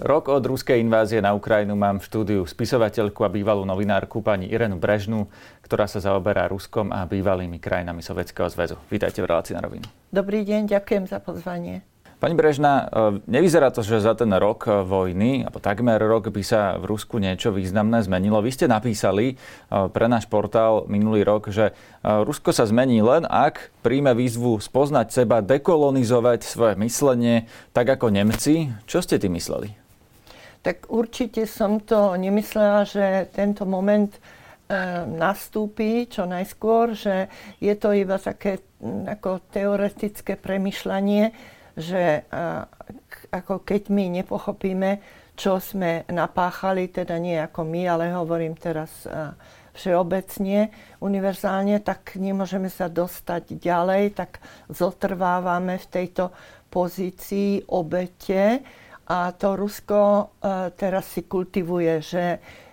Rok od ruskej invázie na Ukrajinu mám v štúdiu spisovateľku a bývalú novinárku pani Irenu Brežnú, ktorá sa zaoberá Ruskom a bývalými krajinami Sovietskeho zväzu. Vítajte v relácii na rovinu. Dobrý deň, ďakujem za pozvanie. Pani Brežná, e, nevyzerá to, že za ten rok vojny, alebo takmer rok by sa v Rusku niečo významné zmenilo. Vy ste napísali e, pre náš portál minulý rok, že e, Rusko sa zmení len ak príjme výzvu spoznať seba, dekolonizovať svoje myslenie, tak ako Nemci. Čo ste tým mysleli? Tak určite som to nemyslela, že tento moment e, nastúpi čo najskôr, že je to iba také ako teoretické premyšľanie, že e, ako keď my nepochopíme, čo sme napáchali, teda nie ako my, ale hovorím teraz e, všeobecne, univerzálne, tak nemôžeme sa dostať ďalej, tak zotrvávame v tejto pozícii obete a to Rusko e, teraz si kultivuje, že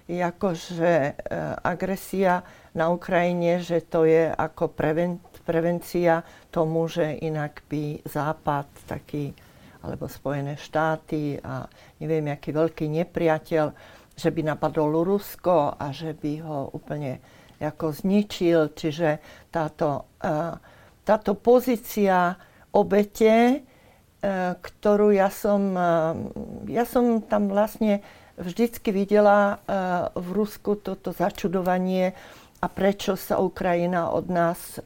akože agresia na Ukrajine, že to je ako preven- prevencia tomu, že inak by Západ taký, alebo Spojené štáty a neviem, aký veľký nepriateľ, že by napadol Rusko a že by ho úplne ako zničil. Čiže táto, e, táto pozícia obete ktorú ja som, e, ja som tam vlastne vždycky videla e, v Rusku toto začudovanie a prečo sa Ukrajina od nás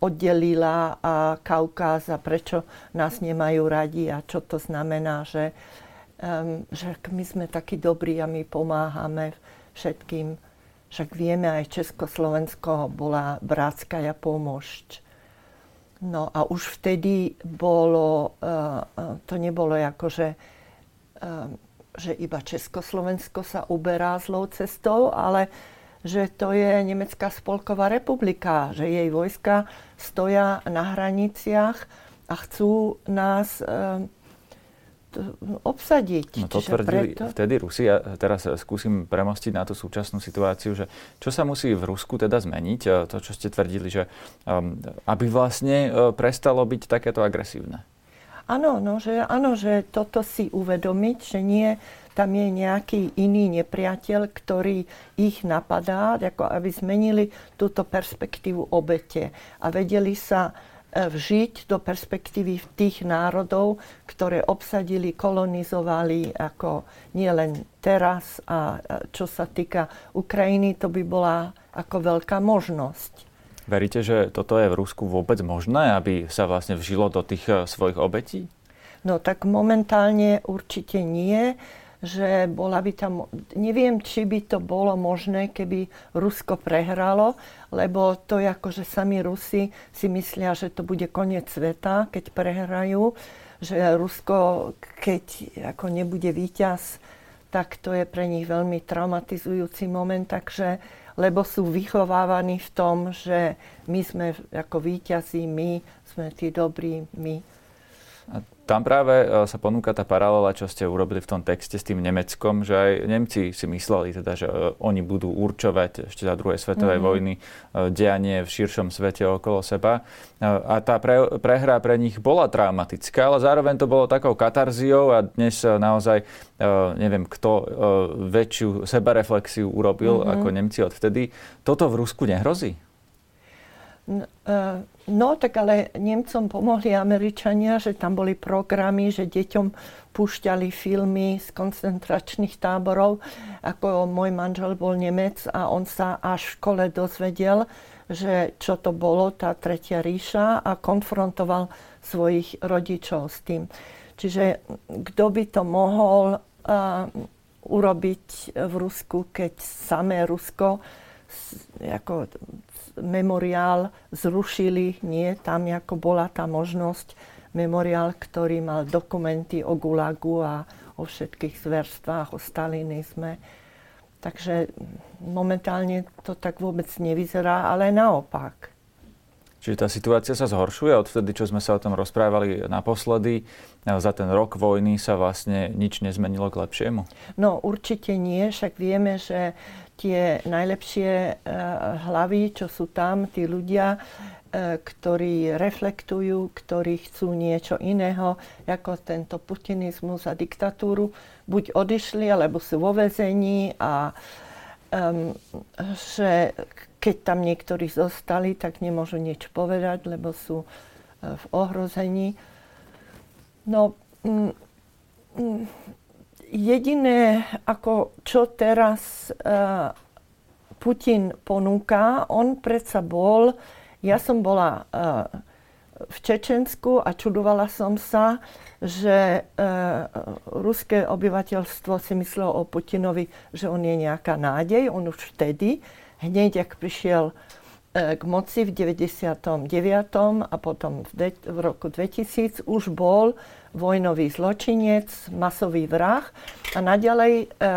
oddelila a Kaukáz a prečo nás nemajú radi a čo to znamená, že, že my sme takí dobrí a my pomáhame všetkým. Však vieme, aj Československo bola bratská pomôšť. No a už vtedy bolo, eh, eh, to nebolo ako, že, eh, že iba Československo sa uberá zlou cestou, ale že to je Nemecká spolková republika, že jej vojska stoja na hraniciach a chcú nás obsadiť. No to tvrdili preto... vtedy Rusi. Ja teraz skúsim premostiť na tú súčasnú situáciu, že čo sa musí v Rusku teda zmeniť, e, to, čo ste tvrdili, že um, aby vlastne e, prestalo byť takéto agresívne. Áno, no, že, áno, že toto si uvedomiť, že nie, tam je nejaký iný nepriateľ, ktorý ich napadá, ako aby zmenili túto perspektívu obete a vedeli sa vžiť do perspektívy tých národov, ktoré obsadili, kolonizovali ako nielen teraz a čo sa týka Ukrajiny, to by bola ako veľká možnosť. Veríte, že toto je v Rusku vôbec možné, aby sa vlastne vžilo do tých eh, svojich obetí? No tak momentálne určite nie že bola by tam, neviem, či by to bolo možné, keby Rusko prehralo, lebo to je ako, že sami Rusi si myslia, že to bude koniec sveta, keď prehrajú, že Rusko, keď ako nebude víťaz, tak to je pre nich veľmi traumatizujúci moment, takže lebo sú vychovávaní v tom, že my sme ako víťazí, my sme tí dobrí, my. A tam práve e, sa ponúka tá paralela, čo ste urobili v tom texte s tým Nemeckom, že aj Nemci si mysleli, teda, že e, oni budú určovať ešte za druhej svetovej mm-hmm. vojny e, dianie v širšom svete okolo seba. A tá pre, prehra pre nich bola traumatická, ale zároveň to bolo takou katarziou a dnes naozaj neviem, kto väčšiu sebareflexiu urobil mm-hmm. ako Nemci odvtedy. Toto v Rusku nehrozí? No, No, tak ale Nemcom pomohli Američania, že tam boli programy, že deťom púšťali filmy z koncentračných táborov. Ako môj manžel bol Nemec a on sa až v škole dozvedel, že čo to bolo, tá Tretia ríša a konfrontoval svojich rodičov s tým. Čiže kto by to mohol uh, urobiť v Rusku, keď samé Rusko ako memoriál zrušili, nie tam, ako bola tá možnosť, memoriál, ktorý mal dokumenty o Gulagu a o všetkých zverstvách, o stalinizme. Takže momentálne to tak vôbec nevyzerá, ale naopak. Čiže tá situácia sa zhoršuje odvtedy, čo sme sa o tom rozprávali naposledy. Za ten rok vojny sa vlastne nič nezmenilo k lepšiemu? No určite nie, však vieme, že tie najlepšie uh, hlavy, čo sú tam, tí ľudia, uh, ktorí reflektujú, ktorí chcú niečo iného, ako tento putinizmus a diktatúru, buď odišli, alebo sú vo vezení a um, že keď tam niektorí zostali, tak nemôžu nič povedať, lebo sú e, v ohrození. No, mm, mm, jediné, ako čo teraz uh, Putin ponúka, on predsa bol, ja som bola uh, v Čečensku a čudovala som sa, že uh, ruské obyvateľstvo si myslelo o Putinovi, že on je nejaká nádej. On už vtedy hneď, ak prišiel k moci v 99. a potom v, de- v roku 2000 už bol vojnový zločinec, masový vrah a naďalej e, e,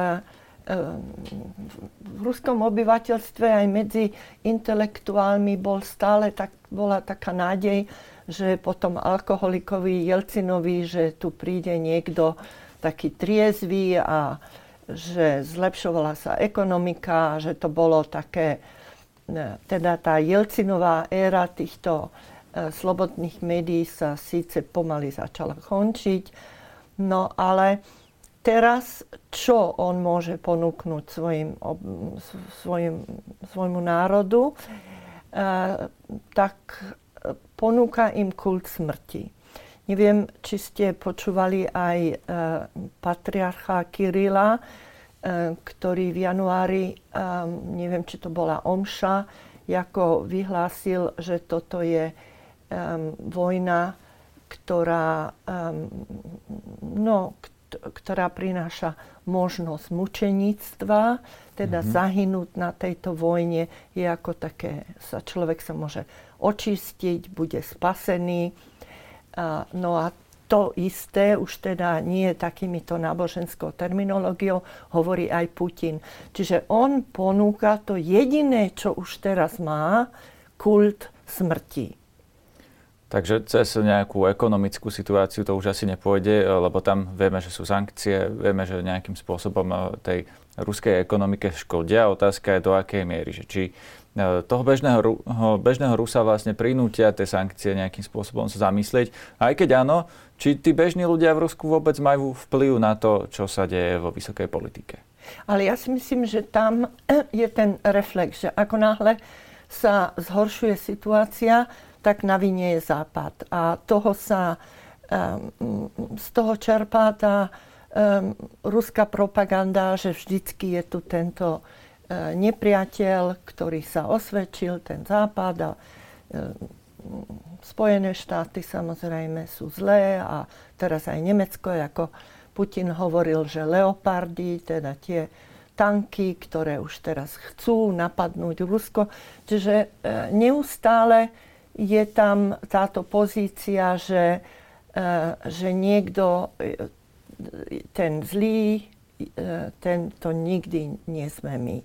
v ruskom obyvateľstve aj medzi intelektuálmi bol stále tak, bola taká nádej, že potom alkoholikovi Jelcinovi, že tu príde niekto taký triezvy a že zlepšovala sa ekonomika, že to bolo také, e, teda tá Jelcinová éra týchto slobodných médií sa síce pomaly začala končiť, no ale teraz čo on môže ponúknuť svojim, svojim, svojmu národu, e, tak ponúka im kult smrti. Neviem, či ste počúvali aj e, patriarcha Kirila, e, ktorý v januári, e, neviem, či to bola Omša, ako vyhlásil, že toto je vojna, ktorá, no, ktorá prináša možnosť mučeníctva, teda mm-hmm. zahynúť na tejto vojne je ako také, sa človek sa môže očistiť, bude spasený no a to isté, už teda nie takýmito náboženskou terminológiou, hovorí aj Putin. Čiže on ponúka to jediné, čo už teraz má, kult smrti. Takže cez nejakú ekonomickú situáciu to už asi nepôjde, lebo tam vieme, že sú sankcie, vieme, že nejakým spôsobom eh, tej ruskej ekonomike škodia. Otázka je do akej miery, že či E, toho bežného, bežného Rusa vlastne prinútia tie sankcie nejakým spôsobom sa zamyslieť. Aj keď áno, či tí bežní ľudia v Rusku vôbec majú vplyv na to, čo sa deje vo vysokej politike? Ale ja si myslím, že tam je ten reflex, že ako náhle sa zhoršuje situácia, tak na vine je Západ. A toho sa, um, z toho čerpá tá um, ruská propaganda, že vždycky je tu tento E, nepriateľ, ktorý sa osvedčil, ten západ a e, Spojené štáty samozrejme sú zlé a teraz aj Nemecko, ako Putin hovoril, že leopardy, teda tie tanky, ktoré už teraz chcú napadnúť Rusko. Čiže e, neustále je tam táto pozícia, že, že niekto, ten zlý, ten to nikdy nie sme my.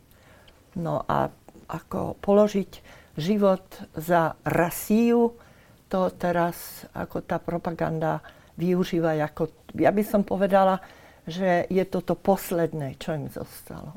No a ako položiť život za rasíu, to teraz ako tá propaganda využíva ako, ja by som povedala, že je toto posledné, čo im zostalo.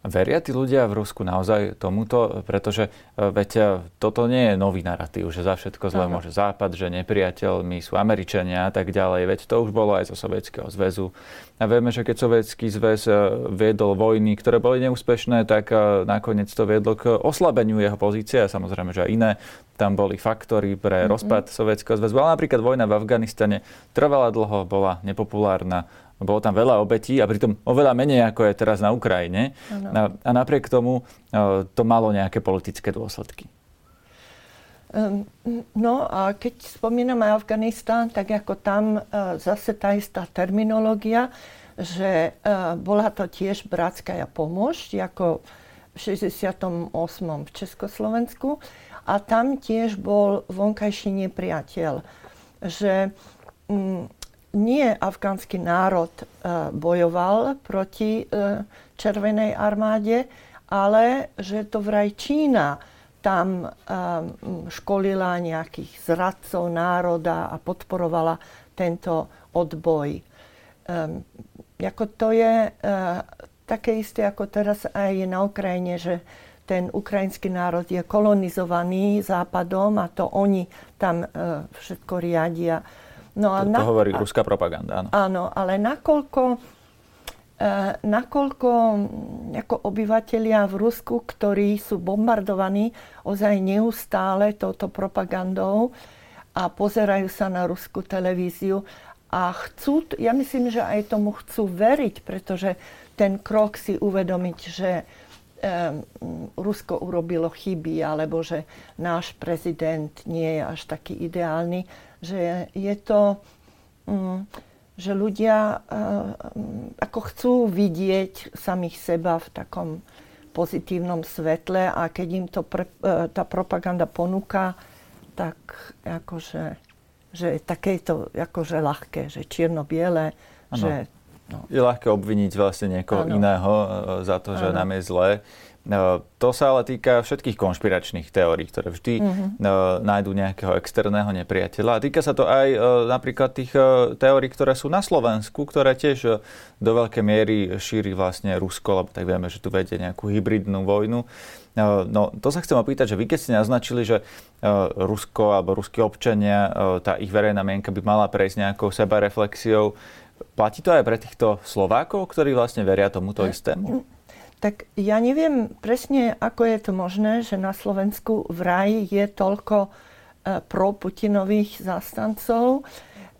Veria tí ľudia v Rusku naozaj tomuto? Pretože e, veď e, toto nie je nový narratív, že za všetko zle môže Západ, že nepriateľmi sú Američania a tak ďalej. Veď to už bolo aj zo Sovietskeho zväzu. A vieme, že keď Sovietský zväz e, viedol vojny, ktoré boli neúspešné, tak nakoniec to viedlo k oslabeniu jeho pozície a samozrejme, že aj iné tam boli faktory pre mm-hmm. rozpad Sovietskeho zväzu. Ale napríklad vojna v Afganistane trvala dlho, bola nepopulárna bolo tam veľa obetí a pritom oveľa menej ako je teraz na Ukrajine. A, a napriek tomu to malo nejaké politické dôsledky. No a keď spomíname Afganistán, tak ako tam zase tá istá terminológia, že bola to tiež bratská pomôcť, ako v 68. v Československu. A tam tiež bol vonkajší nepriateľ. Že mm, nie afgánsky národ e, bojoval proti e, Červenej armáde, ale že to vraj Čína tam e, školila nejakých zradcov národa a podporovala tento odboj. Jako to je také isté ako teraz aj na Ukrajine, že ten ukrajinský národ je kolonizovaný západom a to oni tam všetko riadia. No a to, to hovorí ruská propaganda, áno. Áno, ale nakoľko, e, nakoľko ako obyvateľia v Rusku, ktorí sú bombardovaní ozaj neustále touto propagandou a pozerajú sa na ruskú televíziu a chcú, ja myslím, že aj tomu chcú veriť, pretože ten krok si uvedomiť, že Rusko urobilo chyby, alebo že náš prezident nie je až taký ideálny, že je to, mm, že ľudia ako chcú vidieť samých seba v takom pozitívnom svetle a keď im to pre, e, tá propaganda ponúka, tak akože že také to akože ľahké, že čierno-biele, že No. Je ľahké obviniť vlastne niekoho ano. iného e, za to, že ano. nám je zlé. No, to sa ale týka všetkých konšpiračných teórií, ktoré vždy mm-hmm. nájdú nejakého externého nepriateľa. A týka sa to aj napríklad tých teórií, ktoré sú na Slovensku, ktoré tiež do veľkej miery šíri vlastne Rusko, lebo tak vieme, že tu vedie nejakú hybridnú vojnu. No, to sa chcem opýtať, že vy keď ste naznačili, že Rusko alebo ruskí občania, tá ich verejná mienka by mala prejsť nejakou sebareflexiou, Platí to aj pre týchto Slovákov, ktorí vlastne veria tomuto istému? Tak ja neviem presne, ako je to možné, že na Slovensku vraj je toľko e, pro-Putinových zastancov.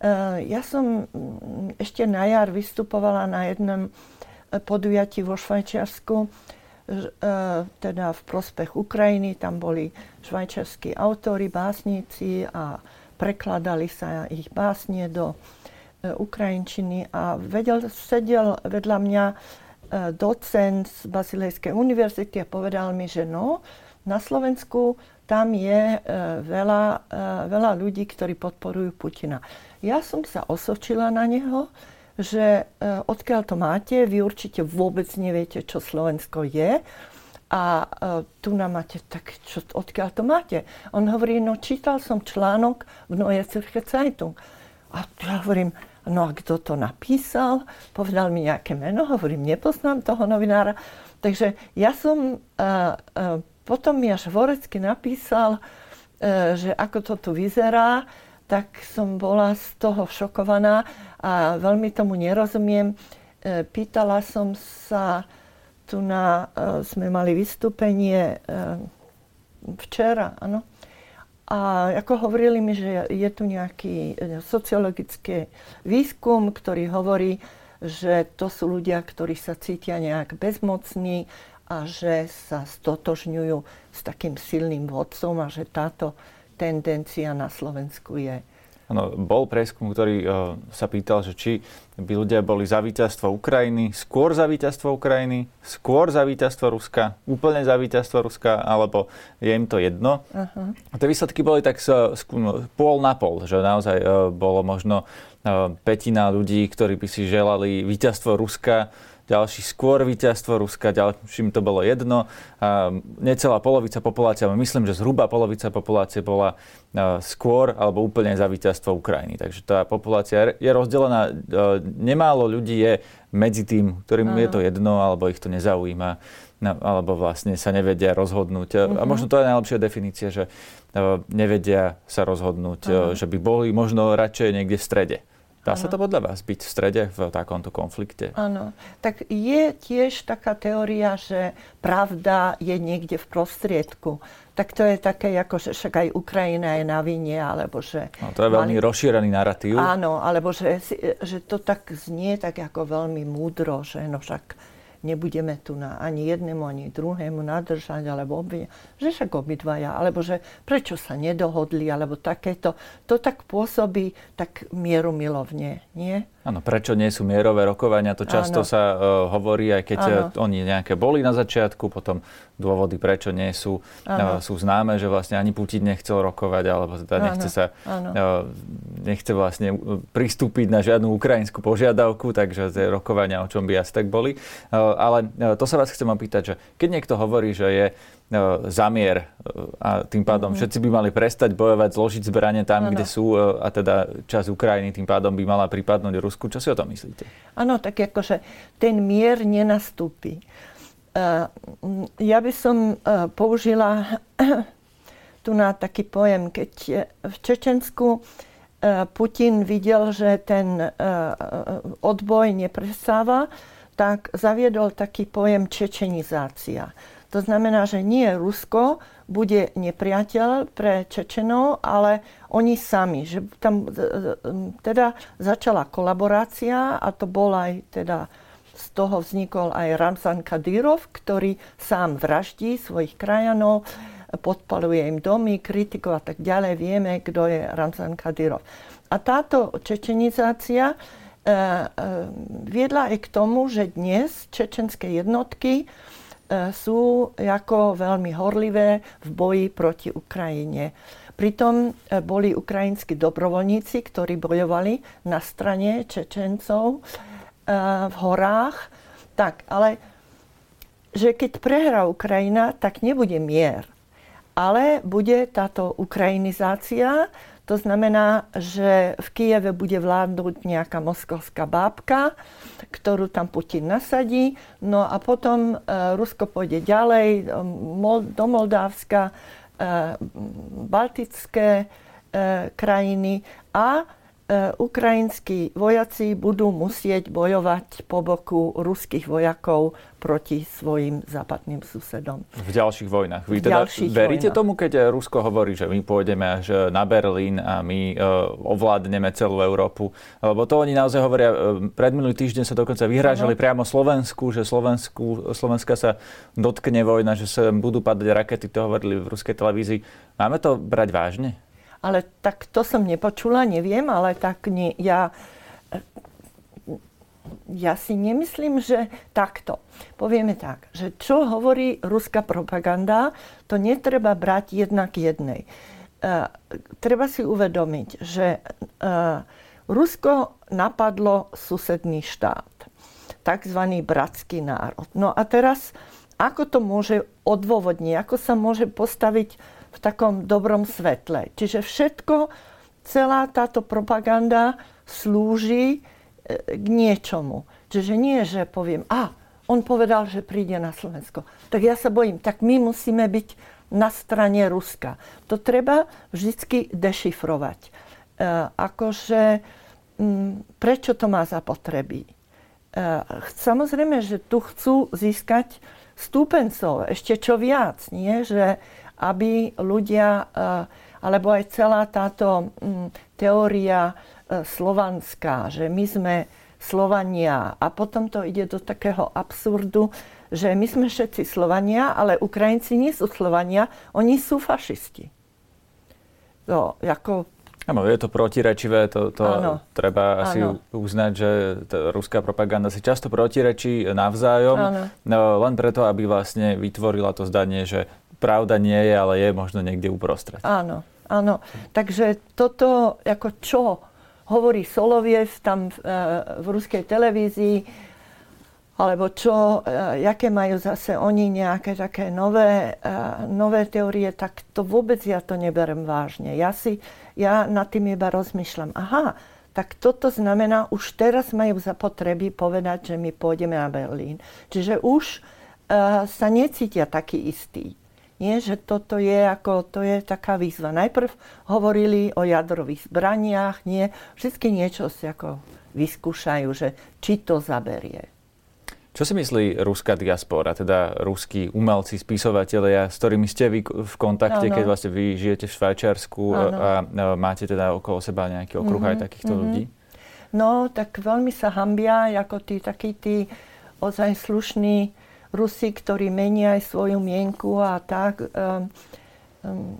E, ja som mm, ešte na jar vystupovala na jednom e, podujatí vo Švajčiarsku, teda v prospech Ukrajiny. Tam boli švajčiarskí autori, básnici a prekladali sa ich básnie do ukrajinčiny a vedel, sedel vedľa mňa docent z Basilejskej univerzity a povedal mi, že no, na Slovensku tam je e, veľa, veľa ľudí, ktorí podporujú Putina. Ja som sa osočila na neho, že odkiaľ to máte, vy určite vôbec neviete, čo Slovensko je. A tu nám máte, tak čo, odkiaľ to máte? On hovorí, no čítal som článok v Neue Zürcher Zeitung. A ja hovorím, No a kto to napísal? Povedal mi nejaké meno, hovorím, nepoznám toho novinára. Takže ja som, uh, uh, potom mi až Vorecky napísal, uh, že ako to tu vyzerá, tak som bola z toho šokovaná a veľmi tomu nerozumiem. Pýtala som sa, tu na, sme mali vystúpenie včera, áno, a ako hovorili mi, že je tu nejaký e, sociologický výskum, ktorý hovorí, že to sú ľudia, ktorí sa cítia nejak bezmocní a že sa stotožňujú s takým silným vodcom a že táto tendencia na Slovensku je Ano, bol prieskum, ktorý uh, sa pýtal, že či by ľudia boli za víťazstvo Ukrajiny, skôr za víťazstvo Ukrajiny, skôr za víťazstvo Ruska, úplne za víťazstvo Ruska, alebo je im to jedno. Uh-huh. A tie výsledky boli tak uh, pol na pol, že naozaj uh, bolo možno uh, petina ľudí, ktorí by si želali víťazstvo Ruska, ďalší skôr víťazstvo Ruska, ďalším to bolo jedno. A necelá polovica populácie, ale myslím, že zhruba polovica populácie bola skôr alebo úplne za víťazstvo Ukrajiny. Takže tá populácia je rozdelená, nemálo ľudí je medzi tým, ktorým Aha. je to jedno, alebo ich to nezaujíma, no, alebo vlastne sa nevedia rozhodnúť. Uh-huh. A mhm. možno to je najlepšia definícia, že nevedia sa rozhodnúť, uh-huh. že by boli možno radšej niekde v strede. Dá ano. sa to podľa vás byť v strede v takomto konflikte? Áno. Tak je tiež taká teória, že pravda je niekde v prostriedku. Tak to je také, ako že však aj Ukrajina je na vine, alebo že... No, to je veľmi mali... rozšírený narratív. Áno, alebo že, že to tak znie tak ako veľmi múdro, že no však nebudeme tu na ani jednému, ani druhému nadržať, alebo obvinia, že však obidvaja, alebo že prečo sa nedohodli, alebo takéto. To tak pôsobí tak mierumilovne, nie? Áno, prečo nie sú mierové rokovania, to často ano. sa uh, hovorí, aj keď ano. E, oni nejaké boli na začiatku, potom dôvody, prečo nie sú, uh, sú známe, že vlastne ani Putin nechcel rokovať, alebo teda ano. nechce sa, uh, nechce vlastne pristúpiť na žiadnu ukrajinskú požiadavku, takže tie rokovania, o čom by asi tak boli. Uh, ale uh, to sa vás chcem opýtať, že keď niekto hovorí, že je E, zamier e, a tým pádom mm-hmm. všetci by mali prestať bojovať, zložiť zbranie tam, ano. kde sú e, a teda časť Ukrajiny tým pádom by mala pripadnúť Rusku. Čo si o tom myslíte? Áno, tak akože ten mier nenastúpi. Ja by som použila tu na taký pojem, keď v Čečensku Putin videl, že ten odboj nepresáva, tak zaviedol taký pojem čečenizácia. To znamená, že nie Rusko bude nepriateľ pre Čečenov, ale oni sami. Že tam e, e, teda začala kolaborácia a to bol aj teda z toho vznikol aj Ramzan Kadyrov, ktorý sám vraždí svojich krajanov, podpaluje im domy, kritikov a tak ďalej. Vieme, kto je Ramzan Kadyrov. A táto čečenizácia e, viedla aj k tomu, že dnes čečenské jednotky sú ako veľmi horlivé v boji proti Ukrajine. Pritom e, boli ukrajinskí dobrovoľníci, ktorí bojovali na strane Čečencov e, v horách. Tak, ale že keď prehrá Ukrajina, tak nebude mier. Ale bude táto ukrajinizácia, to znamená, že v Kieve bude vládnuť nejaká moskovská bábka, ktorú tam Putin nasadí. No a potom e, Rusko pôjde ďalej do Moldávska, e, baltické e, krajiny a E, ukrajinskí vojaci budú musieť bojovať po boku ruských vojakov proti svojim západným susedom. V ďalších vojnách. Vy teda veríte vojnách. tomu, keď Rusko hovorí, že my pôjdeme až na Berlín a my uh, ovládneme celú Európu? Lebo to oni naozaj hovoria, pred minulý týždeň sa dokonca vyhrážali uh-huh. priamo Slovensku, že Slovensku, Slovenska sa dotkne vojna, že sa budú padať rakety, to hovorili v ruskej televízii. Máme to brať vážne? Ale tak to som nepočula, neviem, ale tak nie, ja, ja si nemyslím, že takto. Povieme tak, že čo hovorí ruská propaganda, to netreba brať jednak jednej. Uh, treba si uvedomiť, že uh, Rusko napadlo susedný štát, takzvaný bratský národ. No a teraz, ako to môže odôvodniť, ako sa môže postaviť v takom dobrom svetle. Čiže všetko, celá táto propaganda slúži e, k niečomu. Čiže nie, že poviem, a on povedal, že príde na Slovensko. Tak ja sa bojím, tak my musíme byť na strane Ruska. To treba vždy dešifrovať. E, akože, m, prečo to má za potreby? E, samozrejme, že tu chcú získať stúpencov, ešte čo viac, nie? Že aby ľudia, eh, alebo aj celá táto mm, teória eh, slovanská, že my sme Slovania a potom to ide do takého absurdu, že my sme všetci Slovania, ale Ukrajinci nie sú Slovania, oni sú fašisti. To, ako Áno, je to protirečivé, to, to ano. treba asi ano. uznať, že ruská propaganda si často protirečí navzájom, ano. no, len preto, aby vlastne vytvorila to zdanie, že pravda nie je, ale je možno niekde uprostred. Áno, áno. Takže toto, ako čo hovorí Soloviev tam v, e, v ruskej televízii, alebo čo, e, jaké majú zase oni nejaké také nové, e, nové teórie, tak to vôbec ja to neberem vážne. Ja si, ja nad tým iba rozmýšľam, aha, tak toto znamená, už teraz majú za potreby povedať, že my pôjdeme na Berlín. Čiže už sa necítia takí istí Nie, že toto je, ako, to je taká výzva. Najprv hovorili o jadrových zbraniach, nie, všetky niečo si ako vyskúšajú, že či to zaberie. Čo si myslí ruská diaspora, teda ruskí umelci, spisovatelia, s ktorými ste vy v kontakte, ano. keď vlastne vy žijete v Švajčiarsku a, a máte teda okolo seba nejaký okruh mm-hmm. aj takýchto mm-hmm. ľudí? No, tak veľmi sa hambia, ako tí takí tí ozaj slušní Rusi, ktorí menia aj svoju mienku a tak. Um, um,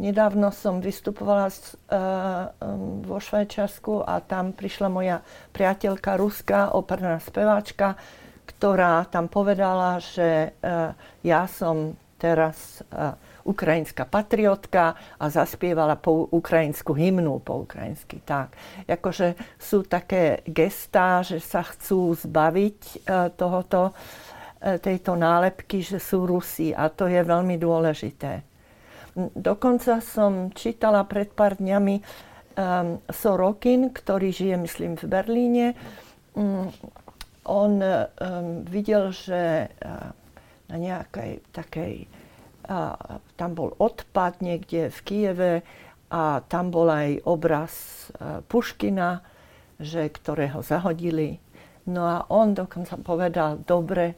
nedávno som vystupovala s, uh, um, vo Švajčiarsku a tam prišla moja priateľka ruská, operná speváčka, ktorá tam povedala, že uh, ja som teraz uh, ukrajinská patriotka a zaspievala po ukrajinsku hymnu po ukrajinsky. Tak, akože sú také gestá, že sa chcú zbaviť uh, tohoto, uh, tejto nálepky, že sú Rusi a to je veľmi dôležité. Dokonca som čítala pred pár dňami um, Sorokin, ktorý žije, myslím, v Berlíne. Um, on um, videl, že uh, na nejakej takej, uh, tam bol odpad niekde v Kieve a tam bol aj obraz uh, Puškina, že, ktorého zahodili. No a on dokonca povedal, dobre,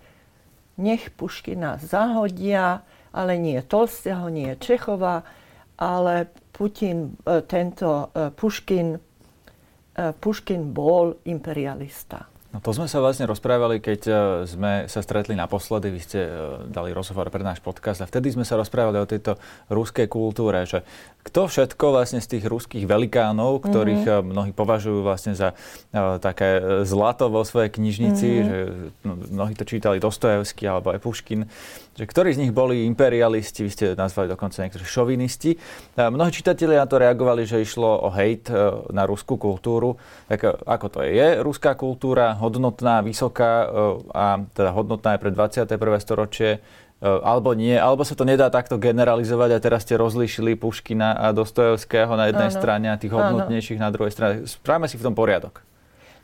nech Puškina zahodia, ale nie Tolstého, nie Čechova, ale Putin, e, tento Puškin, Puškin bol imperialista. No to sme sa vlastne rozprávali, keď e, sme sa stretli naposledy. Vy ste e, dali rozhovor pre náš podcast a vtedy sme sa rozprávali o tejto ruskej kultúre, že kto všetko vlastne z tých ruských velikánov, ktorých mm-hmm. mnohí považujú vlastne za také zlato vo svojej knižnici, mm-hmm. že no, mnohí to čítali Dostojevský alebo aj Puškin, že ktorí z nich boli imperialisti, vy ste nazvali dokonca niektorí šovinisti. A mnohí čitatelia na to reagovali, že išlo o hejt na ruskú kultúru. Tak ako to je? Je ruská kultúra hodnotná, vysoká a teda hodnotná aj pre 21. storočie? E, alebo nie, alebo sa to nedá takto generalizovať a teraz ste rozlíšili Puškina a Dostojevského na jednej ano. strane a tých hodnotnejších ano. na druhej strane. Správame si v tom poriadok.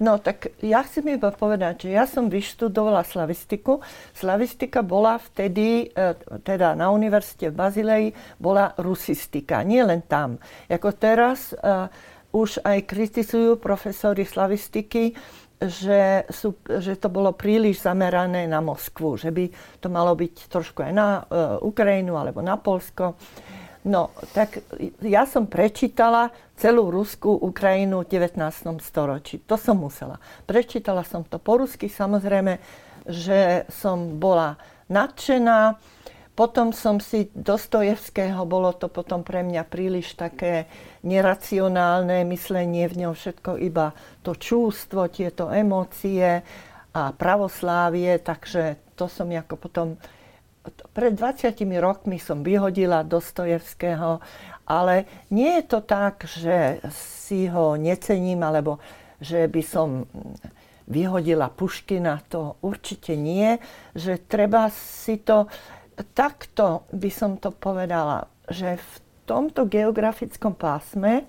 No tak ja chcem iba povedať, že ja som vyštudovala slavistiku. Slavistika bola vtedy, e, teda na univerzite v Bazileji, bola rusistika. Nie len tam. Jako teraz uh, už aj kritizujú profesori slavistiky, že, sú, že to bolo príliš zamerané na Moskvu, že by to malo byť trošku aj na uh, Ukrajinu alebo na Polsko. No, tak ja som prečítala celú Ruskú Ukrajinu v 19. storočí. To som musela. Prečítala som to po rusky, samozrejme, že som bola nadšená. Potom som si Dostojevského, bolo to potom pre mňa príliš také neracionálne myslenie, v ňom všetko iba to čústvo, tieto emócie a pravoslávie, takže to som ako potom... Pred 20 rokmi som vyhodila Dostojevského, ale nie je to tak, že si ho necením, alebo že by som vyhodila Puškina, to určite nie, že treba si to takto by som to povedala, že v tomto geografickom pásme,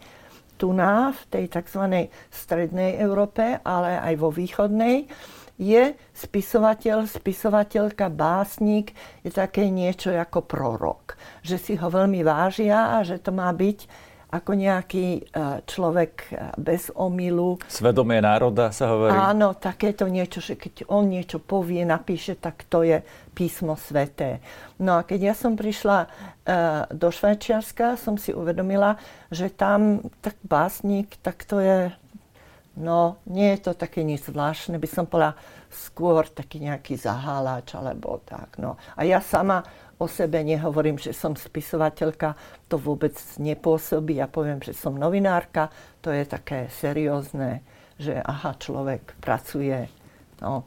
tu na, v tej tzv. strednej Európe, ale aj vo východnej, je spisovateľ, spisovateľka, básnik, je také niečo ako prorok. Že si ho veľmi vážia a že to má byť ako nejaký e, človek e, bez omilu. Svedomie národa sa hovorí. Áno, takéto niečo, že keď on niečo povie, napíše, tak to je písmo sveté. No a keď ja som prišla e, do Švajčiarska, som si uvedomila, že tam tak básnik, tak to je, no nie je to také nič zvláštne, by som povedala skôr taký nejaký zahálač alebo tak. No. A ja sama o sebe nehovorím, že som spisovateľka, to vôbec nepôsobí. Ja poviem, že som novinárka, to je také seriózne, že aha, človek pracuje no,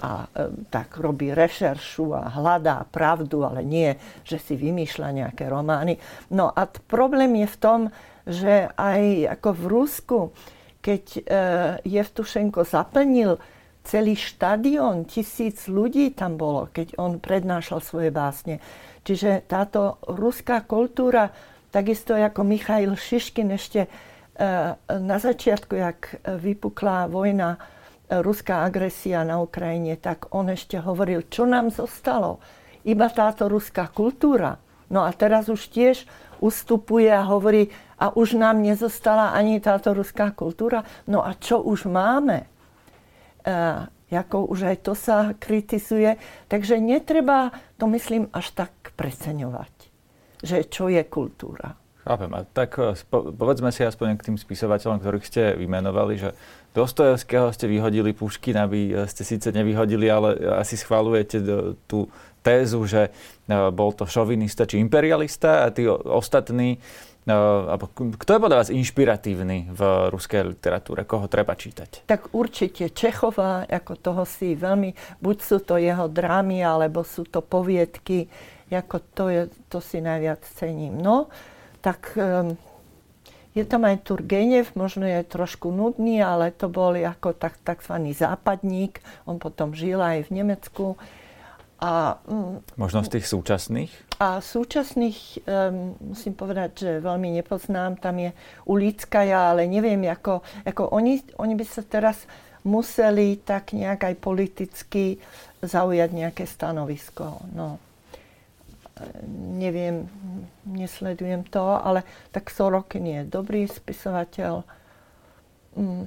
a e, tak robí rešeršu a hľadá pravdu, ale nie, že si vymýšľa nejaké romány. No a t- problém je v tom, že aj ako v Rusku, keď e, Jevtušenko zaplnil celý štadión, tisíc ľudí tam bolo, keď on prednášal svoje básne. Čiže táto ruská kultúra, takisto ako Michail Šiškin ešte e, na začiatku, jak vypukla vojna, e, ruská agresia na Ukrajine, tak on ešte hovoril, čo nám zostalo. iba táto ruská kultúra. No a teraz už tiež ustupuje a hovorí, a už nám nezostala ani táto ruská kultúra. No a čo už máme? E, ako už aj to sa kritizuje. Takže netreba to, myslím, až tak preceňovať, že čo je kultúra. Chápem. A tak e, povedzme si aspoň k tým spisovateľom, ktorých ste vymenovali, že Dostojevského ste vyhodili, Puškina by e, ste síce nevyhodili, ale asi schválujete tú tézu, že bol to šovinista či imperialista a tí ostatní kto je podľa vás inšpiratívny v ruskej literatúre? Koho treba čítať? Tak určite Čechová, ako toho si veľmi, buď sú to jeho drámy, alebo sú to poviedky, ako to, je, to si najviac cením. No, tak um, je tam aj Turgenev, možno je trošku nudný, ale to bol ako tak, takzvaný západník. On potom žil aj v Nemecku. A, um, možno z tých súčasných? A súčasných, um, musím povedať, že veľmi nepoznám. Tam je Ulickaja, ale neviem, ako, ako oni, oni by sa teraz museli tak nejak aj politicky zaujať nejaké stanovisko. No neviem, nesledujem to, ale tak Sorokin je dobrý spisovateľ. Mm.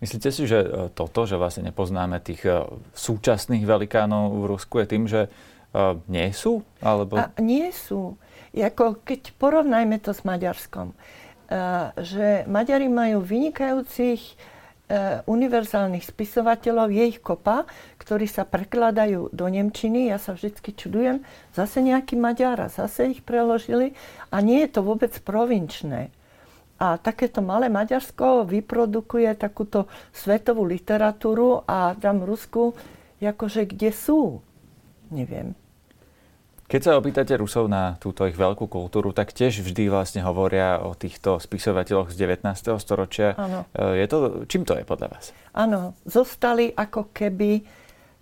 Myslíte si, že e, toto, že vlastne nepoznáme tých e, súčasných velikánov v Rusku, je tým, že e, nie sú? Alebo... A nie sú. Jako keď porovnajme to s Maďarskom, že Maďari majú vynikajúcich univerzálnych spisovateľov, je ich kopa, ktorí sa prekladajú do Nemčiny. Ja sa vždy čudujem, zase nejaký Maďara, zase ich preložili a nie je to vôbec provinčné. A takéto malé Maďarsko vyprodukuje takúto svetovú literatúru a tam Rusku, akože kde sú? Neviem. Keď sa opýtate Rusov na túto ich veľkú kultúru, tak tiež vždy vlastne hovoria o týchto spisovateľoch z 19. storočia. E, je to, čím to je podľa vás? Áno, zostali ako keby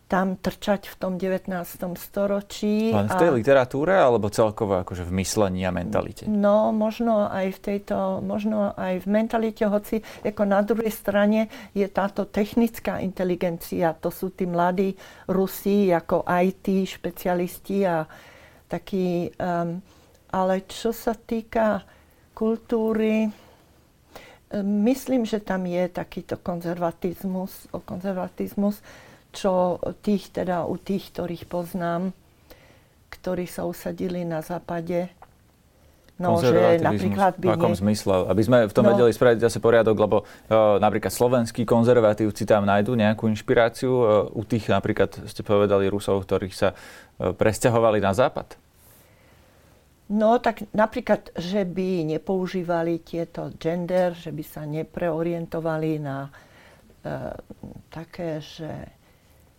tam trčať v tom 19. storočí. Len v tej a... literatúre, alebo celkovo akože v myslení a mentalite? No, možno aj v tejto, možno aj v mentalite, hoci ako na druhej strane je táto technická inteligencia, to sú tí mladí Rusi ako IT špecialisti a taký, um, ale čo sa týka kultúry, um, myslím, že tam je takýto konzervatizmus, o konzervatizmus, čo tých, teda u tých, ktorých poznám, ktorí sa usadili na západe, No, že napríklad by... V akom nie... zmysle? Aby sme v tom no. vedeli spraviť zase poriadok, lebo uh, napríklad slovenskí konzervatívci tam nájdú nejakú inšpiráciu uh, u tých napríklad, ste povedali, Rusov, ktorých sa uh, presťahovali na západ? No tak napríklad, že by nepoužívali tieto gender, že by sa nepreorientovali na uh, také, že,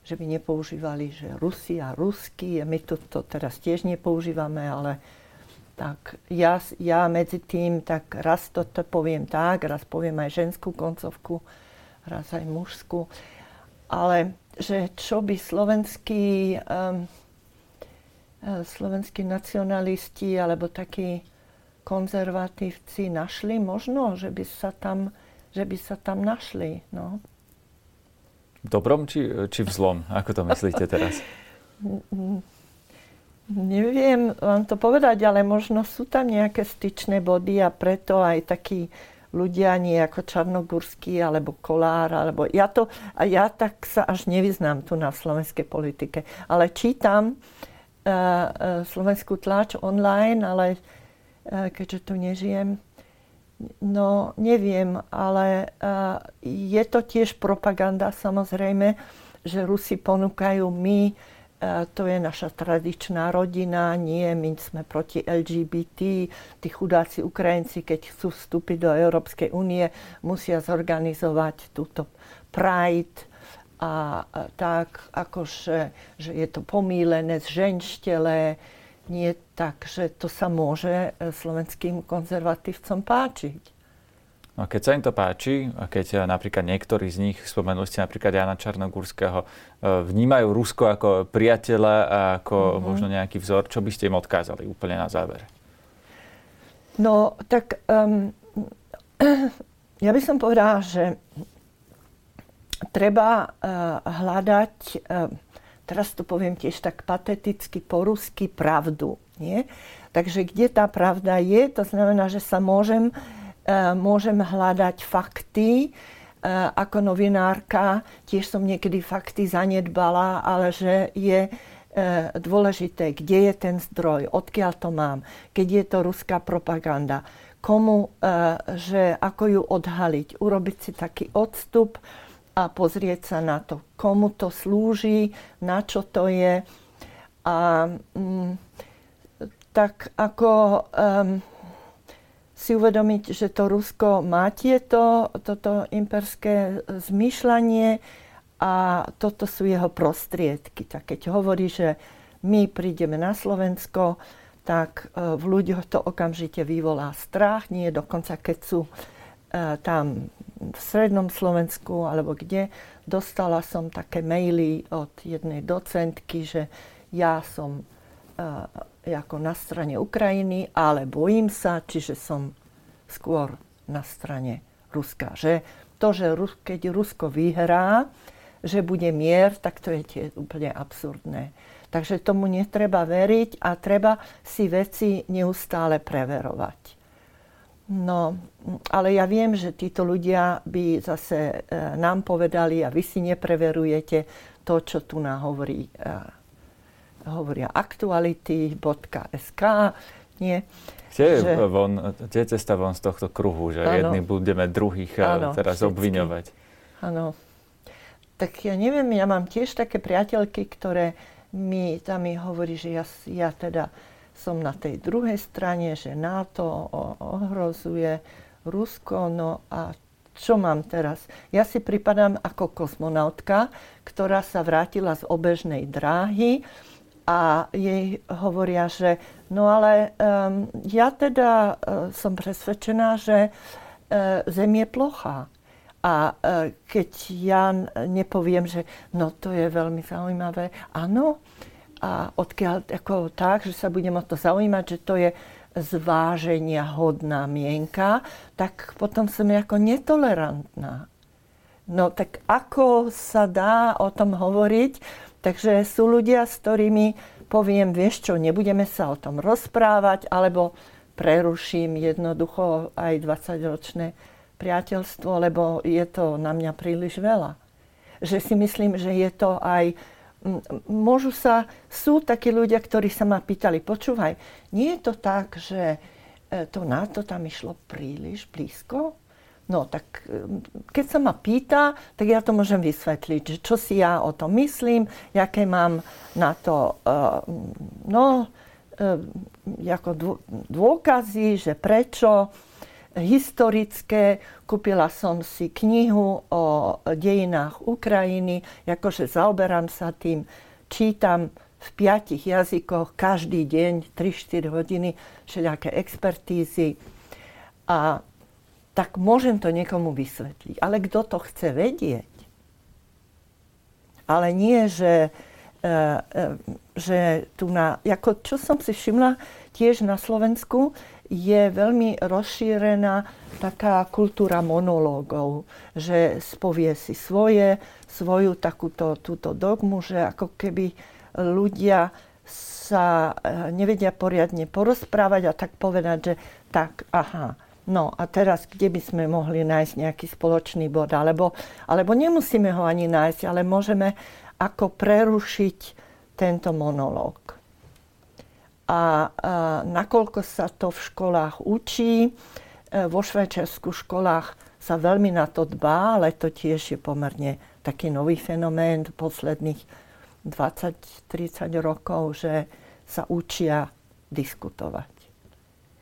že by nepoužívali, že Rusi a Rusky. My to, to teraz tiež nepoužívame, ale tak ja, ja medzi tým tak raz to poviem tak, raz poviem aj ženskú koncovku, raz aj mužskú. Ale že čo by slovenský, um, slovenskí nacionalisti alebo takí konzervatívci našli možno, že by sa tam, že by sa tam našli. No. Dobrom či, či v zlom? Ako to myslíte teraz? Neviem vám to povedať, ale možno sú tam nejaké styčné body a preto aj takí ľudia nie ako Čarnogurský alebo Kolár, alebo ja to, a ja tak sa až nevyznám tu na slovenskej politike. Ale čítam uh, uh, slovenskú tlač online, ale uh, keďže tu nežijem, no neviem, ale uh, je to tiež propaganda samozrejme, že Rusi ponúkajú my to je naša tradičná rodina, nie, my sme proti LGBT, tí chudáci Ukrajinci, keď chcú vstúpiť do Európskej únie, musia zorganizovať túto Pride a, tak, akože, že je to pomílené, zženštele, nie tak, že to sa môže e, slovenským konzervatívcom páčiť. No keď sa im to páči, a keď eh, napríklad niektorí z nich, spomenuli ste napríklad Jana Čarnogurského, eh, vnímajú Rusko ako priateľa a ako mm-hmm. možno nejaký vzor, čo by ste im odkázali úplne na záver? No, tak um, ja by som povedala, že treba uh, hľadať uh, teraz to poviem tiež tak pateticky po rusky, pravdu. Nie? Takže kde tá pravda je, to znamená, že sa môžem, uh, môžem hľadať fakty, uh, ako novinárka, tiež som niekedy fakty zanedbala, ale že je uh, dôležité, kde je ten zdroj, odkiaľ to mám, keď je to ruská propaganda, komu, že ako ju odhaliť, urobiť si taký odstup, a pozrieť sa na to, komu to slúži, na čo to je. A mm, tak ako um, si uvedomiť, že to Rusko má tieto, toto imperské zmýšľanie a toto sú jeho prostriedky. Tak keď hovorí, že my prídeme na Slovensko, tak e, v ľuďoch to okamžite vyvolá strach, nie dokonca keď sú e, tam v strednom Slovensku alebo kde, dostala som také maily od jednej docentky, že ja som uh, ako na strane Ukrajiny, ale bojím sa, čiže som skôr na strane Ruska. Že to, že keď Rusko vyhrá, že bude mier, tak to je tie úplne absurdné. Takže tomu netreba veriť a treba si veci neustále preverovať. No, ale ja viem, že títo ľudia by zase e, nám povedali a vy si nepreverujete to, čo tu nám hovorí, e, hovoria aktuality.sk. Nie? Kde je, že... von, kde je cesta von z tohto kruhu, že jedni budeme druhých ano, teraz všetky. obviňovať? Áno. Tak ja neviem, ja mám tiež také priateľky, ktoré mi tam mi hovorí, že ja, ja teda som na tej druhej strane, že NATO ohrozuje Rusko, no a čo mám teraz? Ja si pripadám ako kosmonautka, ktorá sa vrátila z obežnej dráhy a jej hovoria, že no ale um, ja teda uh, som presvedčená, že uh, Zem je plochá. A uh, keď ja nepoviem, že no to je veľmi zaujímavé, áno, a odkiaľ ako tak, že sa budem o to zaujímať, že to je zváženia hodná mienka, tak potom som ako netolerantná. No tak ako sa dá o tom hovoriť? Takže sú ľudia, s ktorými poviem, vieš čo, nebudeme sa o tom rozprávať, alebo preruším jednoducho aj 20-ročné priateľstvo, lebo je to na mňa príliš veľa. Že si myslím, že je to aj môžu sa, sú takí ľudia, ktorí sa ma pýtali, počúvaj, nie je to tak, že e, to NATO tam išlo príliš blízko? No tak keď sa ma pýta, tak ja to môžem vysvetliť, že čo si ja o tom myslím, aké mám na to e, no, e, ako dôkazy, že prečo historické. Kúpila som si knihu o dejinách Ukrajiny, akože zaoberám sa tým, čítam v piatich jazykoch každý deň 3-4 hodiny všelijaké expertízy. A tak môžem to niekomu vysvetliť. Ale kto to chce vedieť? Ale nie, že, že tu na... Ako, čo som si všimla tiež na Slovensku, je veľmi rozšírená taká kultúra monológov, že spovie si svoje, svoju takúto túto dogmu, že ako keby ľudia sa eh, nevedia poriadne porozprávať a tak povedať, že tak, aha, no a teraz kde by sme mohli nájsť nejaký spoločný bod, alebo, alebo nemusíme ho ani nájsť, ale môžeme ako prerušiť tento monológ a, a nakoľko sa to v školách učí. E, vo Švajčiarsku školách sa veľmi na to dbá, ale to tiež je pomerne taký nový fenomén posledných 20-30 rokov, že sa učia diskutovať.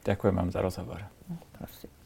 Ďakujem vám za rozhovor. Prosím.